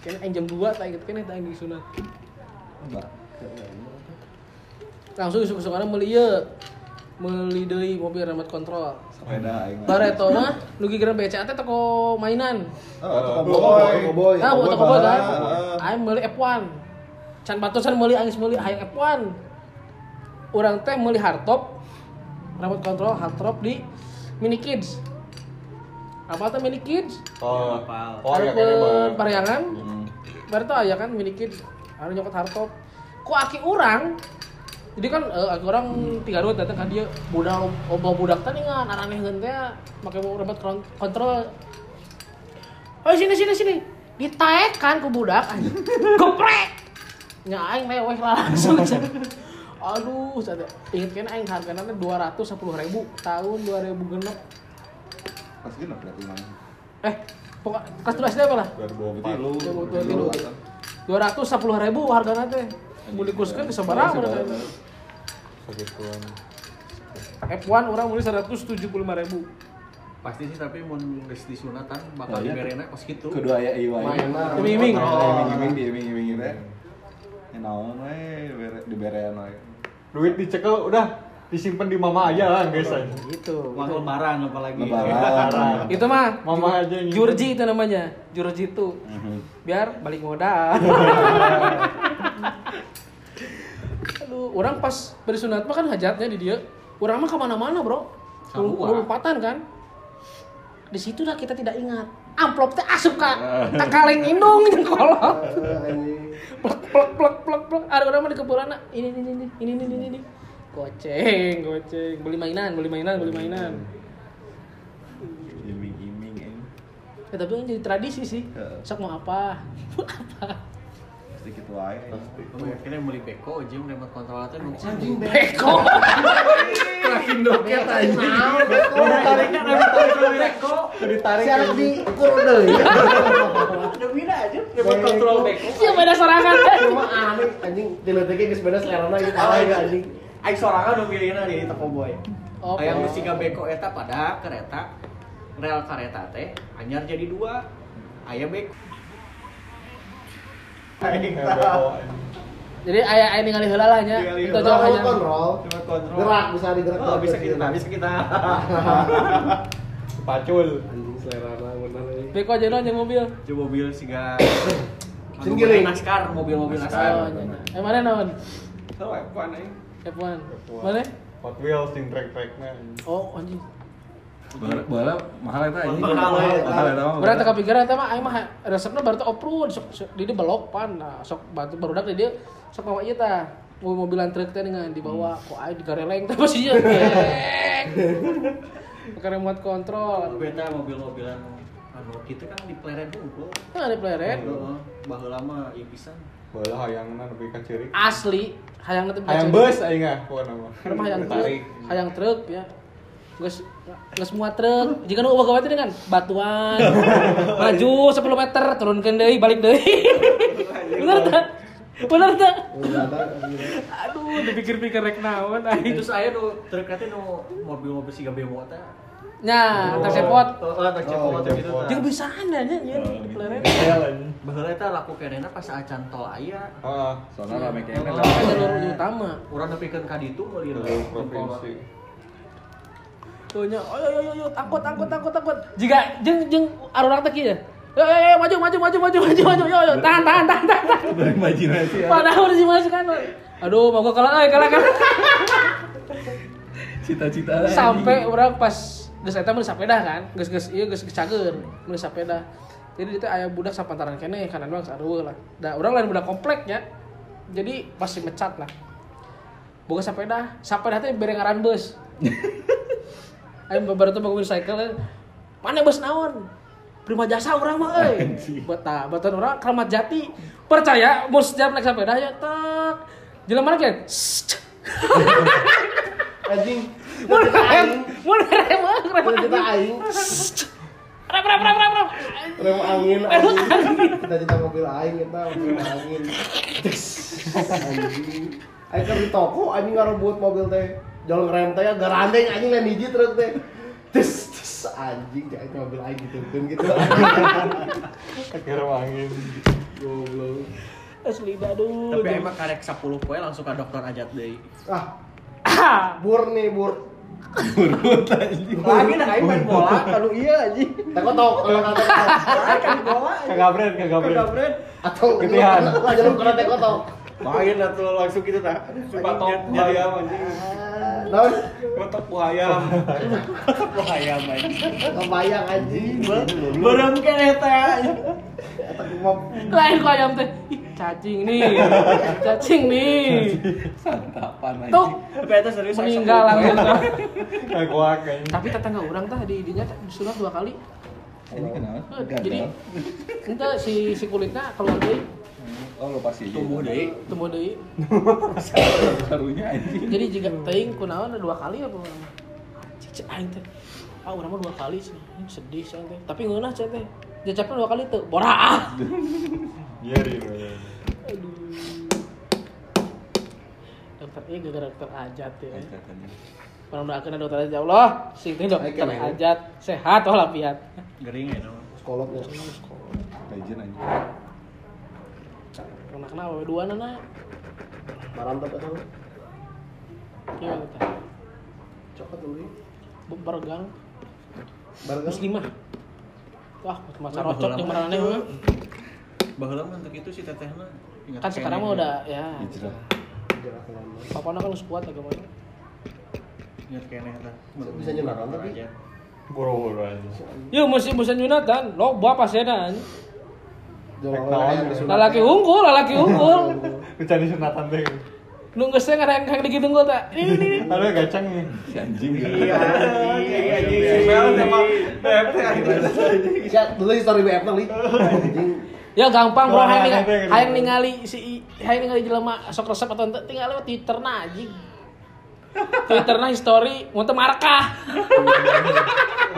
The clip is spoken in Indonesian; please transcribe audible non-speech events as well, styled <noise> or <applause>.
Kayaknya aing jam 2 tak inget kayaknya aing disunat. Mbak. Langsung isuk-isukanna meuli ieu. Meuli deui mobil remote control. Sepeda aing. mah. Bareto mah nugi geran BCA teh toko mainan. Oh, toko Boy. boy. Ah, toko boy kan. Aing meuli F1. Can batusan meuli aing meuli hayang F1. Urang teh meuli hardtop. Remote control hardtop di Mini Kids. Apa tuh Mini Kids? Oh, Apal. oh ya. Pariangan. Hmm. Baru tuh aya kan Mini Kids. Anu nyokot hardtop. Ku aki urang jadi kan eh, aki orang tiga dua datang kan dia budak oba budak tadi ngan aneh teh pakai remote con- control oh sini sini sini ditaek kan ke budak anjing <laughs> goprek nya aing leweh langsung <laughs> aduh sada inget kan aing hargana teh dua ratus sepuluh ribu tahun dua ribu genep Pas genep berarti mana? eh pokok kelas dua SD apa lah 2024. Lu Dua- ratus sepuluh ribu hargana teh beli kursuskan bisa barang Segituan. F1 orang beli seratus tujuh puluh lima ribu Pasti sih tapi mau geus disunatan bakal Oh, iya. diberena kos gitu. Kedua ya iwa. Mainan. Iming-iming. Iming-iming di iming-iming teh. Ya naon we bere- diberean we. Duit dicekel udah disimpan di mama aja lah guys aja. gitu. Uang lebaran apalagi. Lebaran. <laughs> itu mah Mama aja yang Jurji itu namanya. Jurji itu. Mhm. biar balik modal. <laughs> Aduh orang pas bersunat mah kan hajatnya di dia. Orang mah ke mana-mana bro. Lompatan kan. Di situ lah kita tidak ingat. Amplop teh asup ka ka <laughs> kaleng indung jeung kolot. Plek plek plek plek. Plek ada orang mah di kepulana ini ini ini ini ini ini ini goceng goceng. Beli mainan beli mainan beli mainan. Iming-iming eh. ya, tapi kan jadi tradisi sih. Sok mau apa? <laughs> Apa? Pasti gitu wae. Oh, akhirnya beli beko jeung remote control teh nu Anjing beko. <laughs> Makin doket aja. Tariknya beko. ditarik Siapa di deui. Ada beda aja remote control beko. siapa ada sorangan. Cuma aneh anjing. Geus beda selerana gitu aja anjing. Aing sorangan nu pilihna di toko boy. Oh, Hayang oh. siga beko eta pada kereta rel kereta teh anyar jadi dua. Aya beko. Aing jadi ayah ayah ningali heula lah nya heula. jauh Remote aja control. Remote control. Gerak bisa digerak. Oh, bisa kita, bisa kita. <laughs> pacul Anjing selerana bener euy. beko aja dong mobil Coba mobil siga Sing giling. naskar, mobil-mobil naskar. eh mana naon Tahu apa nih? F1 mana? Hot Wheels sing track tracknya oh anjing. Bola mahal eta anjing. Mahal, ya. Mahal. eta mah. Berat teka pikiran eta mah aing mah resepna baru teh off-road. Sok sok- di dia belok pan. Nah sok batu barudak di dia sok bawa ieu tah. Mobil mobilan truk teh dengan dibawa ku aing digareleng teh masih ieu. <laughs> Pakai remote control Beta mobil-mobilan anu gitu kan di pleret unggul. Nah, ada pleret Heeh, baheula mah ieu pisan. Bola hayangna nepi ka ciri asli hayang nanti hayang bus aing ah pokona mah Kenapa hayang truk? tarik Hayang truk ya. Geus geus semua truk. Jika nu ubah dengan batuan. <laughs> Maju 10 meter, turunkeun deui, balik deui. <laughs> Bener tak? Bener tak? Aduh, dipikir-pikir rek naon Itu aing. saya nu truk teh nu mobil-mobil siga bemo teh. Tercepot. Oh, tak cepot Oh, gitu cepot. tah. Jeung bisaan nya nya nya. Baheula eta laku kenena pas acan tol aya. ah Soalnya rame kene Kan lah. jalur utama. Urang nepikeun ka ditu meuli provinsi Tuh nya, ayo ayo ayo, takut takut takut takut. Jika jeung jeung arurang teh kieu. Yo yo yo maju maju maju maju maju maju yo yo tahan tahan tahan tahan. Berimajinasi ya. Padahal udah dimasukkan. Aduh, mau kalah, eh kalah kalah. Cita-cita lah, Sampai orang pas geus eta meuli sapeda kan, geus geus ieu geus cager, meuli sapeda. Jadi itu aya budak sapantaran kene kanan bang sarua lah. Da urang lain budak komplek ya. Jadi pasti mecat lah. Boga sepeda, sepeda teh bere ngaran bus. Ayo <laughs> baru tuh mobil cycle Mana bus naon? Prima jasa orang mah euy. Buat tah, batan orang Kramat Jati. Percaya mau setiap naik sepeda ya tak. Jelema mana kan? <laughs> Anjing. Mun rem, rem, rem. Kita aing. Rem rem rem rem rem. Rem angin anjing. Kita cita mobil aing kita mobil angin. Anjing. <laughs> Aing di toko anjing ngarebut mobil teh. Jol ngerem teh garandeng anjing lain hiji truk teh. Tes tes. anjing jangan mobil aing gitu kan gitu Akhirnya angin. goblok Asli aduh. Tapi emang karek 10 poe langsung ke dokter ajat deui. ah bur nih bur Lagi nah aing main bola kalau iya anjing. tekotok kalau kata <laughs> kan bola. Kagak brand, kagak brand. Kagak brand. atau <laughs> <laughs> lah jangan kena tekotok Main lah tuh langsung gitu tah. Patok ayam anjing. Naon Patok ayam. Wah ayam anjing. kebayang anjing Berem keneh teh. Lain kok ayam teh. Ih, cacing nih. Cacing nih. Santapan aja. Tuh Tapi eta serius meninggal langsung. Kagak kayaknya. Tapi tetangga orang tah di dinya disunat dua kali. Ini kenapa? Jadi ente si si kulitnya keluar deui, Oh lo pasti tumbuh deui. tumbuh deui. <laughs> Barunya anjing. Jadi jika teuing kunaon dua kali apa. Cik cik aing teh. Ah urang mah dua kali sih. Ini sedih sih teh. Tapi ngeunah cek teh. Jacapnya dua kali tuh. Bora ah. Nyeri. Bang. Aduh. Dokter ini gara-gara dokter ajat ya. Mudah-mudahan dokter ajat ya Allah. Sing teh dokter Aing ajat sehat walafiat. Gering ya dong. sekolotnya Legend anjing. Karena kenapa dua nana? marantap eta Iya teh. cokot dulu Bergang bareng muslimah. Wah, macam rocok yang marane mah. Baheula mah untuk itu si tetehna. Ingat Kan sekarang mah udah ya. Hijrah. lama Papana kan geus kuat agamanya. Ingat keneh tah. Bisa nyenaran tapi. Aja. Boro-boro anjing. Yuk musim musim Yunatan, lo bapak sedan. Jalan Naon yang gitu. disunat. Lalaki unggul, lalaki unggul. Mencari sunatan teh. Nunggu saya nggak yang digitu unggul tak? Ini ini. ini. Ada gacang nih. Si anjing. Iya, anjing, anjing. Mel sama BFT anjing. Ya, dulu story BF li. Anjing. Ya gampang bro, hayang ningali, gitu. hayang ningali si hayang ningali jelema sok resep atau ente tinggal lewat Twitter na anjing. Twitter na history, mau teu markah. <laughs>